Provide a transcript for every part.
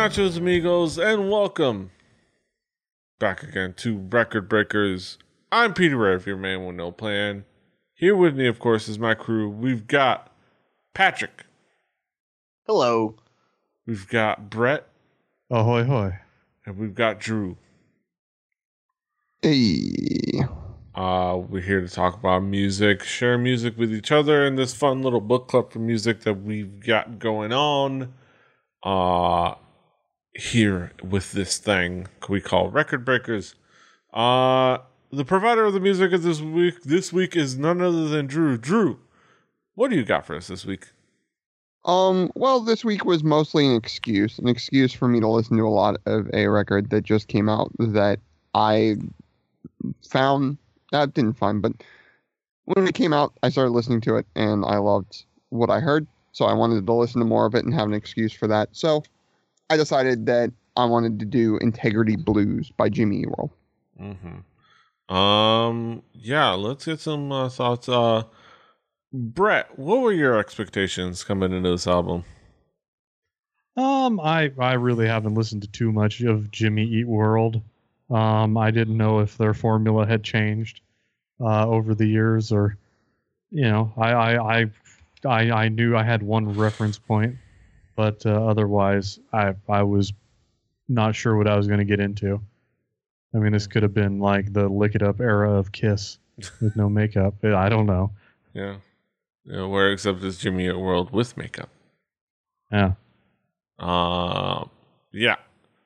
Buenos nachos, amigos, and welcome back again to Record Breakers. I'm Peter Rev, your man with no plan. Here with me, of course, is my crew. We've got Patrick, Hello. we've got Brett, Ahoy hoy. and we've got Drew. Hey. Uh, we're here to talk about music, share music with each other in this fun little book club for music that we've got going on. Uh, here with this thing we call Record Breakers. Uh, the provider of the music of this week this week is none other than Drew. Drew, what do you got for us this week? Um, well, this week was mostly an excuse, an excuse for me to listen to a lot of a record that just came out that I found, I didn't find, but when it came out, I started listening to it and I loved what I heard. So I wanted to listen to more of it and have an excuse for that. So I decided that I wanted to do Integrity Blues by Jimmy Eat World. Mm-hmm. Um, yeah, let's get some uh, thoughts. Uh, Brett, what were your expectations coming into this album? Um, I I really haven't listened to too much of Jimmy Eat World. Um, I didn't know if their formula had changed uh, over the years, or you know, I I I I, I knew I had one reference point, but uh, otherwise, I I was not sure what I was going to get into. I mean, this could have been like the lick it up era of Kiss with no makeup. I don't know. Yeah. Yeah, where except it's Jimmy Eat World with makeup. Yeah. Uh, yeah.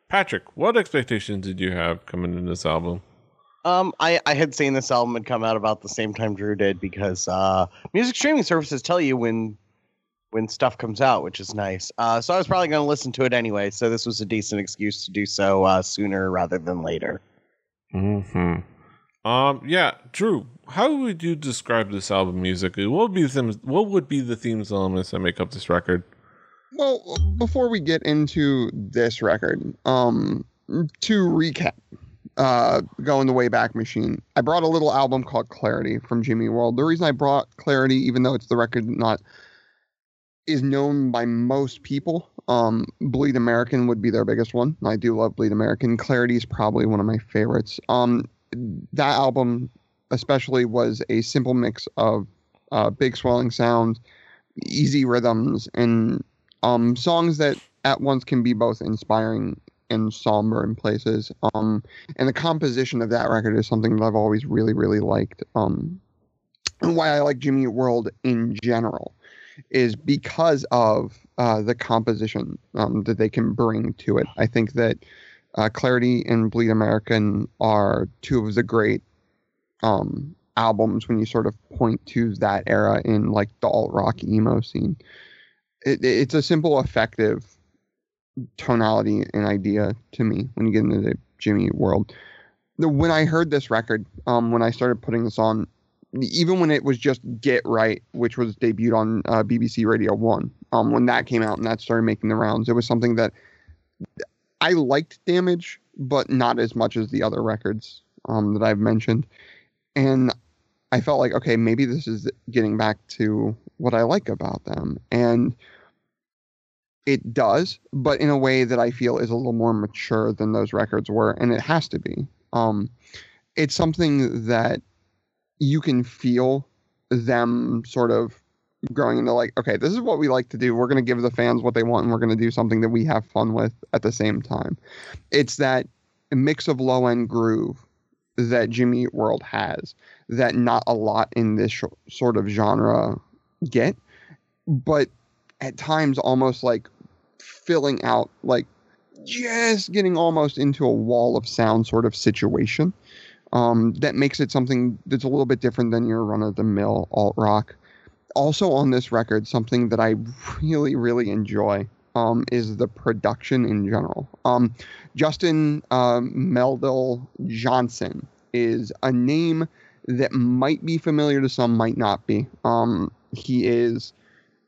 Patrick, what expectations did you have coming into this album? Um, I, I had seen this album had come out about the same time Drew did because uh, music streaming services tell you when when stuff comes out, which is nice. Uh, so I was probably going to listen to it anyway. So this was a decent excuse to do so uh, sooner rather than later. Hmm. Um. Yeah, Drew. How would you describe this album musically? What would be the themes, what would be the themes elements that make up this record? Well, before we get into this record, um, to recap, uh, going the way back machine, I brought a little album called Clarity from Jimmy World. The reason I brought Clarity, even though it's the record not is known by most people, um, Bleed American would be their biggest one. I do love Bleed American. Clarity is probably one of my favorites. Um, that album, especially, was a simple mix of uh, big swelling sounds, easy rhythms, and um, songs that at once can be both inspiring and somber in places. Um, and the composition of that record is something that I've always really, really liked. Um, and why I like Jimmy World in general is because of uh, the composition um, that they can bring to it. I think that uh, Clarity and Bleed American are two of the great um, albums when you sort of point to that era in like the alt rock emo scene it, it's a simple, effective tonality and idea to me when you get into the Jimmy world. When I heard this record, um, when I started putting this on, even when it was just Get Right, which was debuted on uh, BBC Radio One, um, when that came out and that started making the rounds, it was something that I liked Damage, but not as much as the other records um, that I've mentioned. And I felt like, okay, maybe this is getting back to what I like about them. And it does, but in a way that I feel is a little more mature than those records were, and it has to be. Um, it's something that you can feel them sort of growing into like, okay, this is what we like to do. We're going to give the fans what they want, and we're going to do something that we have fun with at the same time. It's that mix of low end groove that Jimmy Eat World has that not a lot in this sh- sort of genre get, but at times almost like filling out, like just getting almost into a wall of sound sort of situation. Um, that makes it something that's a little bit different than your run of the mill alt rock. Also on this record, something that I really, really enjoy um, is the production in general. Um, Justin um, Meldal Johnson is a name that might be familiar to some, might not be. Um, he is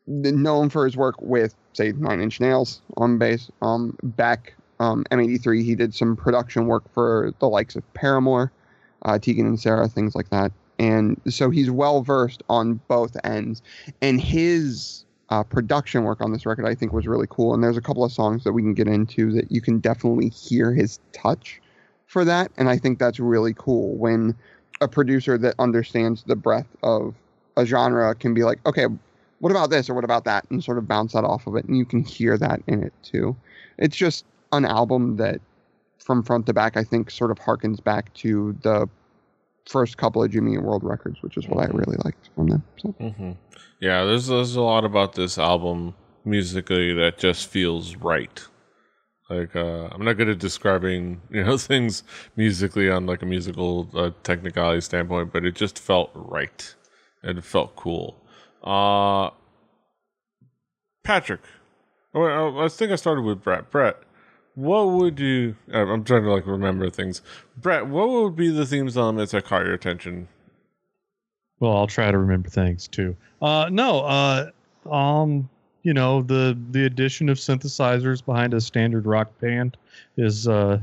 known for his work with, say, Nine Inch Nails on bass. Um, back um, M83, he did some production work for the likes of Paramore, uh, Tegan and Sara, things like that. And so he's well versed on both ends. And his uh, production work on this record I think was really cool. And there's a couple of songs that we can get into that you can definitely hear his touch for that. And I think that's really cool when a producer that understands the breadth of a genre can be like, okay, what about this or what about that? And sort of bounce that off of it. And you can hear that in it too. It's just an album that from front to back, I think sort of harkens back to the first couple of Jimmy World records, which is what I really liked from them. So. hmm Yeah, there's there's a lot about this album musically that just feels right. Like uh, I'm not good at describing you know things musically on like a musical uh, technicality standpoint, but it just felt right. It felt cool. Uh, Patrick, oh, I I think I started with Brett. Brett, what would you? I'm trying to like remember things. Brett, what would be the themes elements that caught your attention? Well, I'll try to remember things too. Uh, no, uh, um, you know, the the addition of synthesizers behind a standard rock band is uh,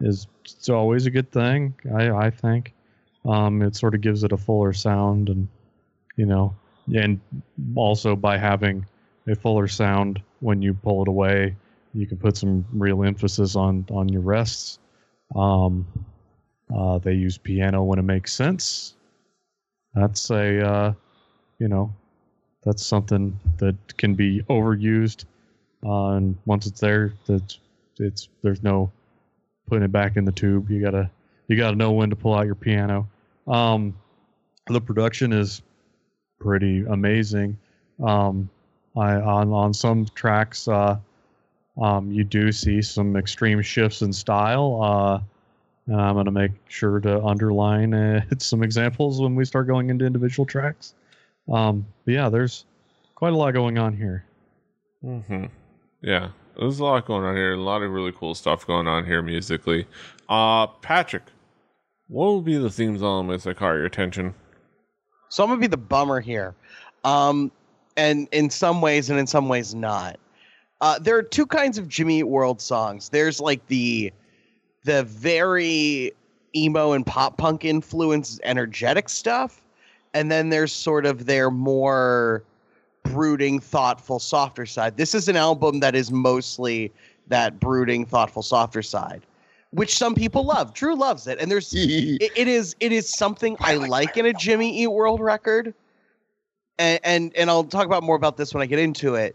is it's always a good thing. I I think. Um, it sort of gives it a fuller sound, and you know, and also by having a fuller sound when you pull it away, you can put some real emphasis on on your rests. Um, uh, they use piano when it makes sense. That's a uh, you know that's something that can be overused uh, and once it's there that's it's there's no putting it back in the tube. You gotta you gotta know when to pull out your piano. Um, the production is pretty amazing. Um, I, on on some tracks uh, um, you do see some extreme shifts in style uh, and I'm going to make sure to underline uh, some examples when we start going into individual tracks. Um, but yeah, there's quite a lot going on here. hmm Yeah, there's a lot going on here. A lot of really cool stuff going on here musically. Uh, Patrick, what would be the themes elements that caught your attention? So I'm gonna be the bummer here, um, and in some ways, and in some ways not. Uh, there are two kinds of Jimmy Eat World songs. There's like the the very emo and pop punk influenced energetic stuff, and then there's sort of their more brooding, thoughtful, softer side. This is an album that is mostly that brooding, thoughtful, softer side, which some people love. Drew loves it, and there's it, it is it is something I like in a Jimmy Eat World record, and and and I'll talk about more about this when I get into it,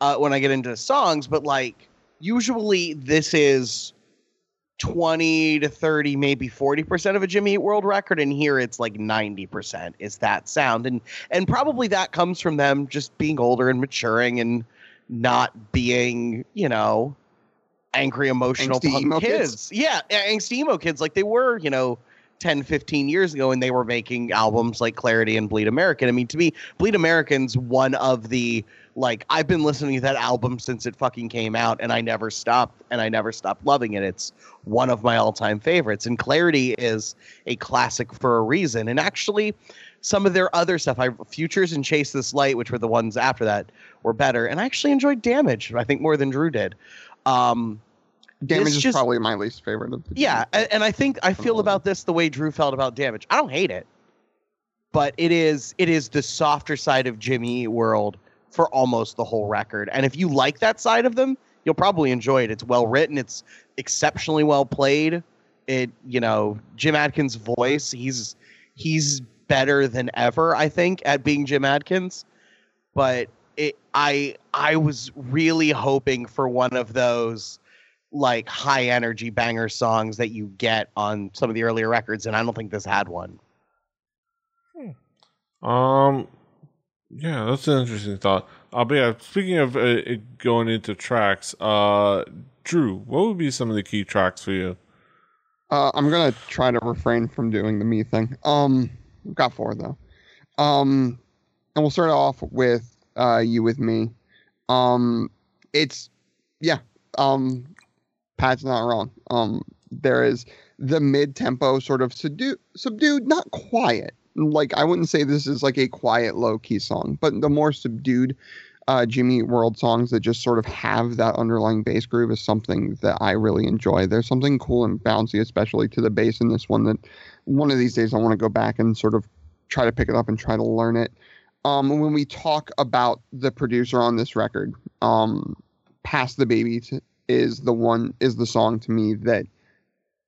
uh, when I get into songs. But like usually, this is twenty to thirty, maybe forty percent of a Jimmy Eat World record, and here it's like ninety percent is that sound, and and probably that comes from them just being older and maturing and not being you know angry emotional kids. kids? Yeah, angsty emo kids like they were, you know, 10, 15 years ago and they were making albums like Clarity and Bleed American. I mean, to me, Bleed American's one of the like I've been listening to that album since it fucking came out and I never stopped and I never stopped loving it. It's one of my all-time favorites. And Clarity is a classic for a reason. And actually some of their other stuff, I Futures and Chase This Light, which were the ones after that, were better. And I actually enjoyed Damage, I think more than Drew did. Um, Damage This is just- probably my least favorite of the yeah, and, and I think I feel Phenomenal. about this the way Drew felt about Damage. I don't hate it, but it is it is the softer side of Jimmy Eat World for almost the whole record. And if you like that side of them, you'll probably enjoy it. It's well written. It's exceptionally well played. It you know Jim Adkins' voice. He's he's better than ever. I think at being Jim Adkins, but it I I was really hoping for one of those like high energy banger songs that you get on some of the earlier records, and I don't think this had one. Um, yeah, that's an interesting thought. Uh, but yeah, speaking of uh, it going into tracks, uh, Drew, what would be some of the key tracks for you? Uh, I'm gonna try to refrain from doing the me thing. Um, I've got four though. Um, and we'll start off with uh, you with me. Um, it's yeah. Um, Pat's not wrong. Um, there is the mid tempo sort of subdued, subdued, not quiet. Like I wouldn't say this is like a quiet, low key song, but the more subdued uh, Jimmy World songs that just sort of have that underlying bass groove is something that I really enjoy. There's something cool and bouncy, especially to the bass in this one. That one of these days I want to go back and sort of try to pick it up and try to learn it. Um, when we talk about the producer on this record, um, "Pass the Baby" t- is the one is the song to me that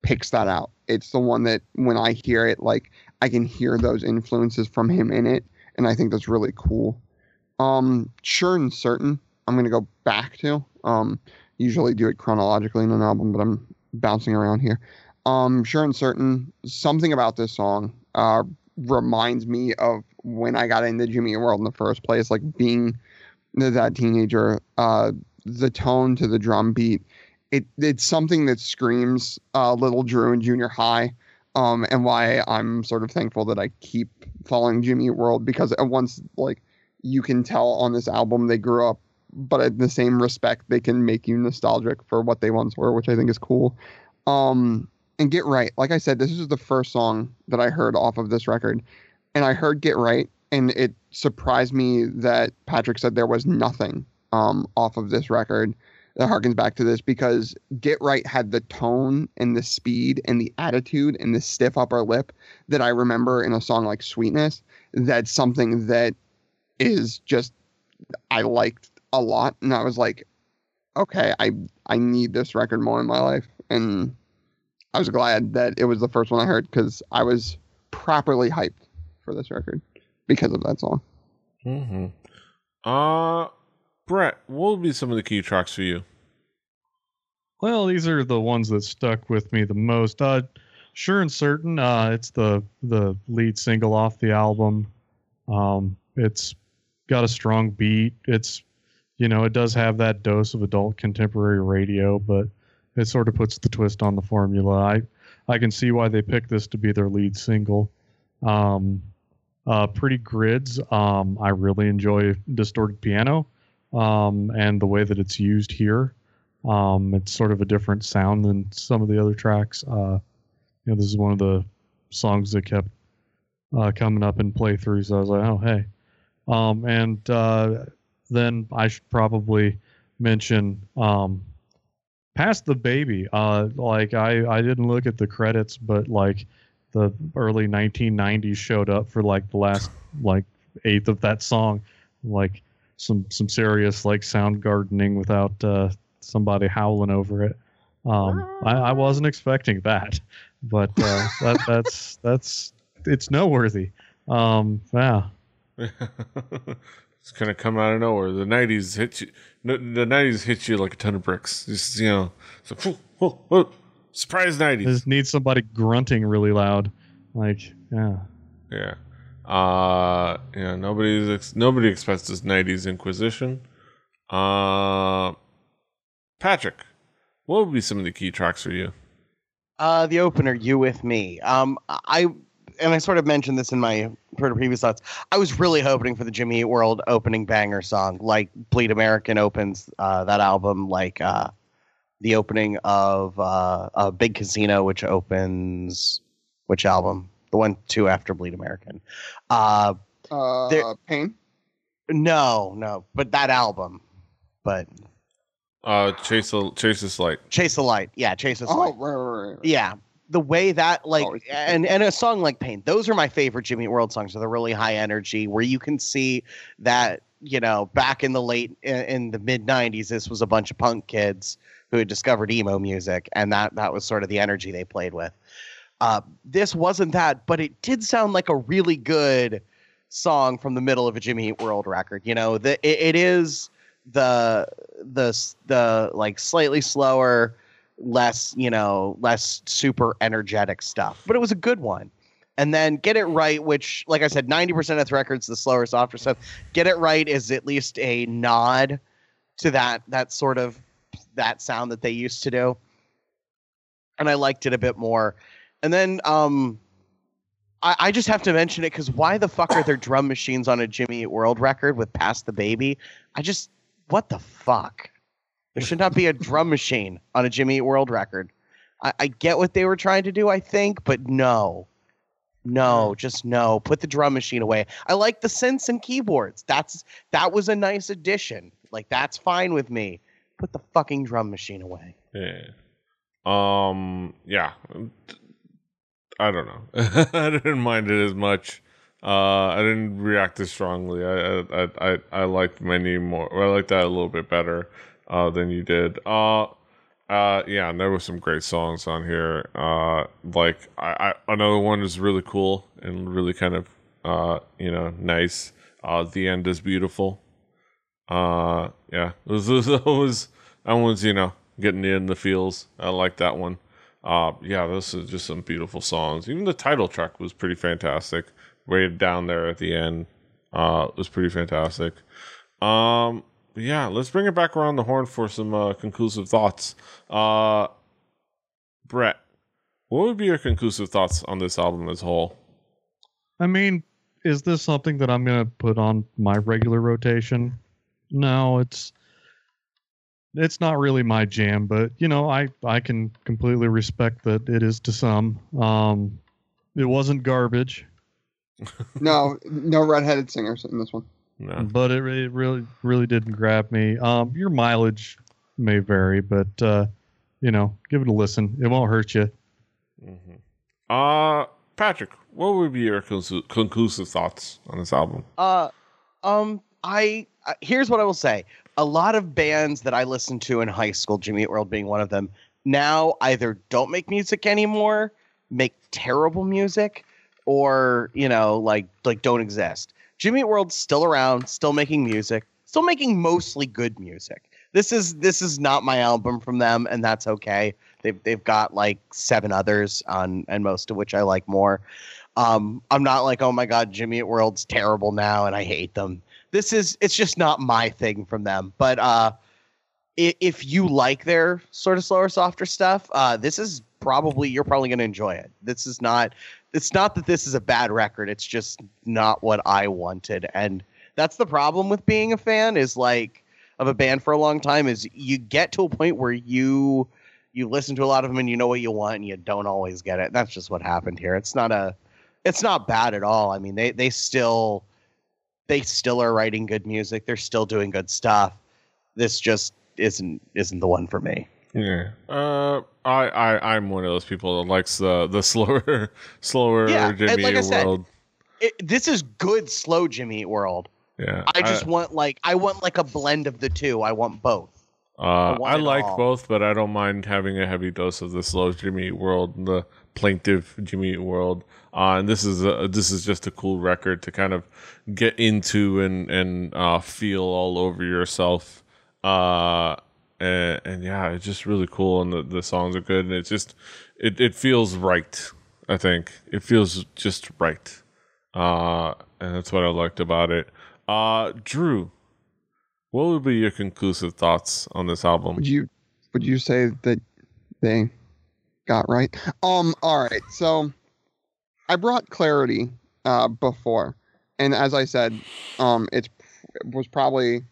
picks that out. It's the one that when I hear it, like I can hear those influences from him in it, and I think that's really cool. Um, sure and certain, I'm gonna go back to. Um, usually do it chronologically in an album, but I'm bouncing around here. Um, sure and certain, something about this song uh, reminds me of when I got into Jimmy World in the first place, like being that teenager. Uh, the tone to the drum beat, it it's something that screams uh, Little Drew in junior high. Um, and why I'm sort of thankful that I keep following Jimmy World because at once like you can tell on this album they grew up but in the same respect they can make you nostalgic for what they once were which i think is cool um and get right like i said this is the first song that i heard off of this record and i heard get right and it surprised me that patrick said there was nothing um off of this record that harkens back to this because get right had the tone and the speed and the attitude and the stiff upper lip that i remember in a song like sweetness that's something that is just I liked a lot, and I was like, okay, I I need this record more in my life, and I was glad that it was the first one I heard because I was properly hyped for this record because of that song. Mm-hmm. Uh, Brett, what would be some of the key tracks for you? Well, these are the ones that stuck with me the most. Uh, sure and certain. Uh, it's the the lead single off the album. Um, it's got a strong beat. It's you know it does have that dose of adult contemporary radio, but it sort of puts the twist on the formula. I I can see why they picked this to be their lead single. Um, uh, Pretty Grids. Um, I really enjoy distorted piano um, and the way that it's used here. Um, it's sort of a different sound than some of the other tracks. Uh, you know, this is one of the songs that kept uh, coming up in playthroughs. I was like, oh hey. Um, and uh, then I should probably mention um, Pass the Baby. Uh, like I, I didn't look at the credits, but like the early 1990s showed up for like the last like eighth of that song, like some some serious like sound gardening without uh, somebody howling over it. Um, I, I wasn't expecting that, but uh, that that's that's it's noteworthy. Um, yeah, it's gonna come out of nowhere. The '90s hit you. no, The '90s hit you like a ton of bricks. Just you know, so whoo, whoo, whoo, surprise '90s. just need somebody grunting really loud. Like, yeah. Yeah. Uh yeah, nobody's ex- nobody expects this 90s Inquisition. Uh Patrick, what would be some of the key tracks for you? Uh, the opener, "You with Me." Um, I and I sort of mentioned this in my previous thoughts. I was really hoping for the Jimmy Eat World opening banger song, like "Bleed American" opens uh, that album, like uh, the opening of uh, uh, "Big Casino," which opens which album? The one two after "Bleed American." Uh, Uh, There- Pain. no, no, but that album. But Uh Chase the Chase this light. "Chase the Light," yeah, "Chase the Oh, Light." right, right, right. yeah the way that like Always good. and and a song like pain those are my favorite jimmy world songs they're really high energy where you can see that you know back in the late in, in the mid 90s this was a bunch of punk kids who had discovered emo music and that that was sort of the energy they played with uh, this wasn't that but it did sound like a really good song from the middle of a jimmy Eat world record you know the it, it is the the the like slightly slower less, you know, less super energetic stuff. But it was a good one. And then Get It Right, which, like I said, 90% of the records, the slower, softer stuff. Get It Right is at least a nod to that that sort of that sound that they used to do. And I liked it a bit more. And then um I, I just have to mention it because why the fuck are there drum machines on a Jimmy Eat World record with Pass the Baby? I just what the fuck? There should not be a drum machine on a Jimmy Eat World record. I, I get what they were trying to do, I think, but no. No, just no. Put the drum machine away. I like the synths and keyboards. That's that was a nice addition. Like that's fine with me. Put the fucking drum machine away. Yeah. Um. Yeah. I don't know. I didn't mind it as much. Uh, I didn't react as strongly. I I I, I liked many more. I liked that a little bit better uh, than you did. Uh, uh, yeah, and there were some great songs on here. Uh, like I, I another one is really cool and really kind of uh, you know, nice. Uh, the end is beautiful. Uh, yeah, it was, it was, it was that one's you know getting in the feels. I like that one. Uh, yeah, this is just some beautiful songs. Even the title track was pretty fantastic way down there at the end uh, was pretty fantastic. Um, yeah, let's bring it back around the horn for some uh, conclusive thoughts. Uh, Brett, what would be your conclusive thoughts on this album as a whole? I mean, is this something that I'm going to put on my regular rotation? No, it's it's not really my jam, but you know, I I can completely respect that it is to some. Um, it wasn't garbage no, no redheaded singers in this one. No. But it, it really really didn't grab me. Um, your mileage may vary, but uh, you know, give it a listen. It won't hurt you. Mm-hmm. Uh, Patrick, what would be your conclusive thoughts on this album? Uh, um, I uh, here's what I will say. A lot of bands that I listened to in high school, Jimmy Eat World being one of them, now either don't make music anymore, make terrible music, or you know like like don't exist. Jimmy Eat World's still around, still making music, still making mostly good music. This is this is not my album from them, and that's okay. They've they've got like seven others on, and most of which I like more. Um, I'm not like, oh my god, Jimmy Eat World's terrible now, and I hate them. This is it's just not my thing from them. But uh, if you like their sort of slower, softer stuff, uh, this is probably you're probably going to enjoy it. This is not it's not that this is a bad record. It's just not what I wanted, and that's the problem with being a fan. Is like of a band for a long time is you get to a point where you you listen to a lot of them and you know what you want and you don't always get it. That's just what happened here. It's not a it's not bad at all. I mean, they they still they still are writing good music. They're still doing good stuff. This just isn't isn't the one for me. Yeah. Uh, I, I, I'm one of those people that likes the the slower, slower yeah, Jimmy like World. It, this is good slow Jimmy World. Yeah. I just I, want like I want like a blend of the two. I want both. Uh, I, I like all. both, but I don't mind having a heavy dose of the slow Jimmy World and the plaintive Jimmy World. Uh, and this is a, this is just a cool record to kind of get into and and uh, feel all over yourself. Uh, and, and yeah, it's just really cool, and the, the songs are good, and it's just it it feels right. I think it feels just right, uh, and that's what I liked about it. Uh, Drew, what would be your conclusive thoughts on this album? Would you would you say that they got right? Um, all right, so I brought clarity uh, before, and as I said, um, it was probably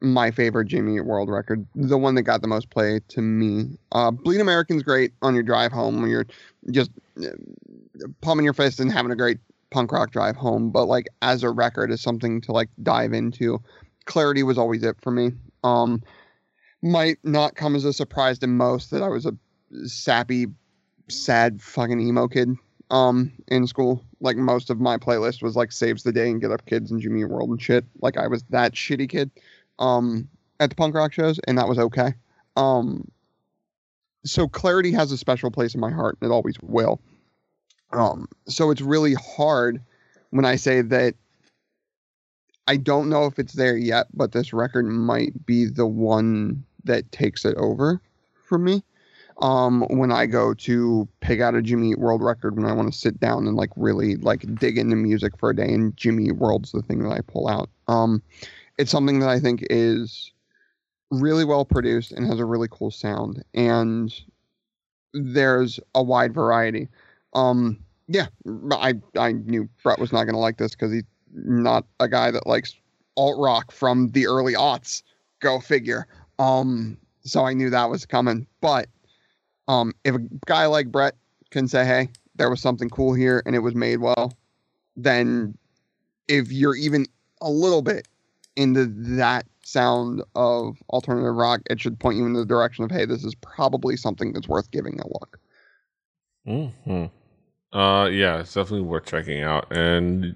my favorite Jimmy World record, the one that got the most play to me. Uh, Bleed American's great on your drive home when you're just uh, pumping your fist and having a great punk rock drive home. But like as a record, is something to like dive into. Clarity was always it for me. Um, might not come as a surprise to most that I was a sappy, sad fucking emo kid um in school. Like most of my playlist was like Saves the Day and Get Up Kids and Jimmy World and shit. Like I was that shitty kid um, at the punk rock shows, and that was okay. Um, so clarity has a special place in my heart, and it always will. Um, so it's really hard when I say that I don't know if it's there yet, but this record might be the one that takes it over for me. Um, when I go to pick out a Jimmy Eat World record, when I want to sit down and like really like dig into music for a day, and Jimmy Eat World's the thing that I pull out. Um, it's something that I think is really well produced and has a really cool sound. And there's a wide variety. Um, yeah, I I knew Brett was not going to like this because he's not a guy that likes alt rock from the early aughts. Go figure. Um, so I knew that was coming. But um, if a guy like Brett can say, "Hey, there was something cool here and it was made well," then if you're even a little bit into that sound of alternative rock, it should point you in the direction of, hey, this is probably something that's worth giving a look. Hmm. Uh. Yeah. It's definitely worth checking out. And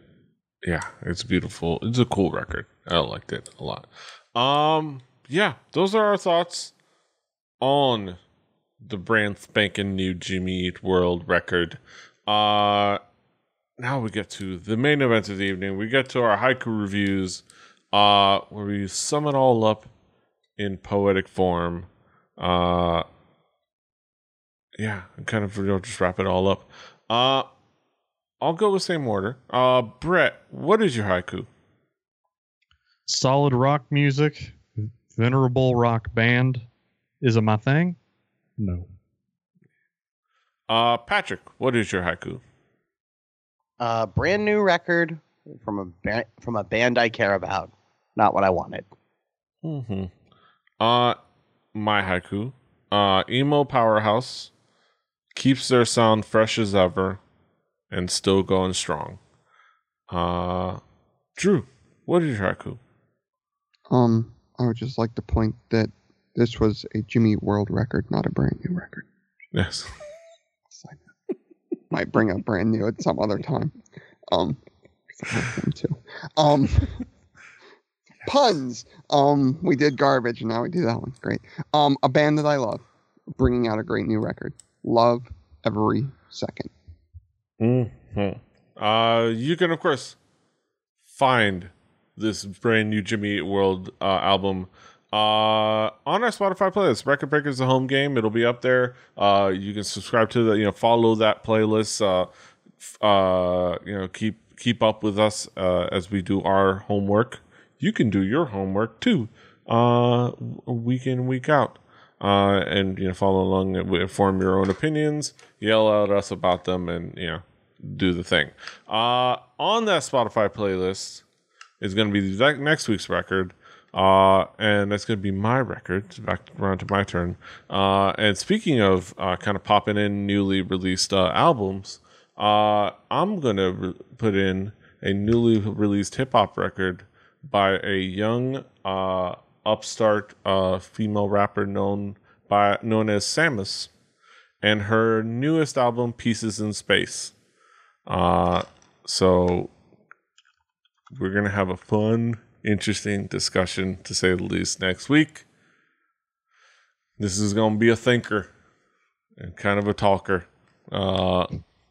yeah, it's beautiful. It's a cool record. I liked it a lot. Um, yeah, those are our thoughts on the brand spanking new Jimmy Eat World record. Uh, now we get to the main event of the evening. We get to our haiku reviews, uh, where we sum it all up in poetic form. Uh, yeah, and kind of you know, just wrap it all up. Uh, I'll go with same order. Uh, Brett, what is your haiku? Solid rock music, venerable rock band. Is it my thing? No. Uh, Patrick, what is your haiku? Uh, brand new record from a ba- from a band I care about. Not what I wanted. Mm-hmm. Uh, my haiku. Uh, emo powerhouse keeps their sound fresh as ever and still going strong. Uh, Drew, what is your haiku? Um, I would just like to point that this was a Jimmy World record, not a brand new record. Yes. Might bring up brand new at some other time. Um, 'cause I like them too. Um, puns. Um, we did garbage, and now we do that one. Great. Um, a band that I love, bringing out a great new record. Love every second. Mm-hmm. Uh, you can of course find this brand new Jimmy Eat World uh, album uh, on our Spotify playlist. Record Breakers the home game. It'll be up there. Uh, you can subscribe to the you know follow that playlist. Uh, uh, you know keep keep up with us uh, as we do our homework. You can do your homework too, uh, week in week out uh, and you know follow along and form your own opinions, yell at us about them, and you know do the thing. Uh, on that Spotify playlist is going to be the next week's record, uh, and that's going to be my record. Back around to my turn. Uh, and speaking of uh, kind of popping in newly released uh, albums, uh, I'm going to re- put in a newly released hip hop record by a young uh, upstart uh, female rapper known by known as Sammus, and her newest album, Pieces in Space. Uh, so we're gonna have a fun, interesting discussion to say the least next week. This is gonna be a thinker and kind of a talker. Uh,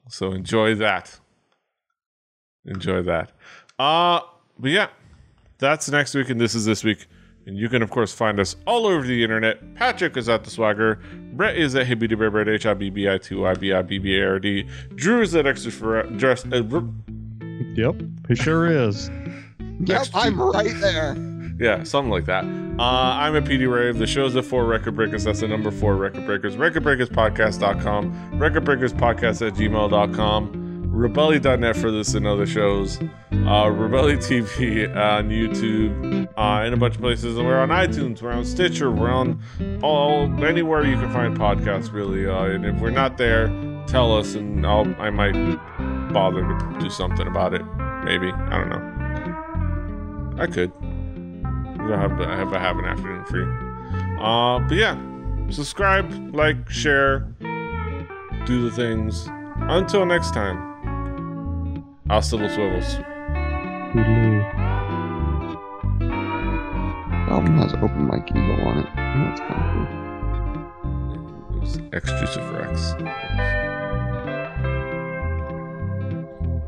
so enjoy that. Enjoy that. Uh, but yeah, that's next week, and this is this week. And you can, of course, find us all over the internet. Patrick is at the Swagger. Brett is at Hibbity Bear Brett, H I B B I T Y B I B B A R D. Drew is at Extra for Dress. Uh, Yep, he sure is. Yep, I'm right there. yeah, something like that. Uh, I'm at PD Rave. The show's at four Record Breakers. That's the number four Record Breakers. RecordBreakersPodcast.com. RecordBreakersPodcast at gmail.com. Rebelli.net for this and other shows. Uh, Rebelli TV on YouTube uh, and a bunch of places. And we're on iTunes. We're on Stitcher. We're on all anywhere you can find podcasts, really. Uh, and if we're not there, tell us, and I'll I might bother to do something about it. Maybe I don't know. I could. I have I have I have an afternoon free. Uh, but yeah, subscribe, like, share, do the things. Until next time, hasta los huevos. Toodaloo. album has Open Mike Eagle on it. And that's kind of cool. It was exclusive for X.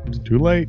It's too late.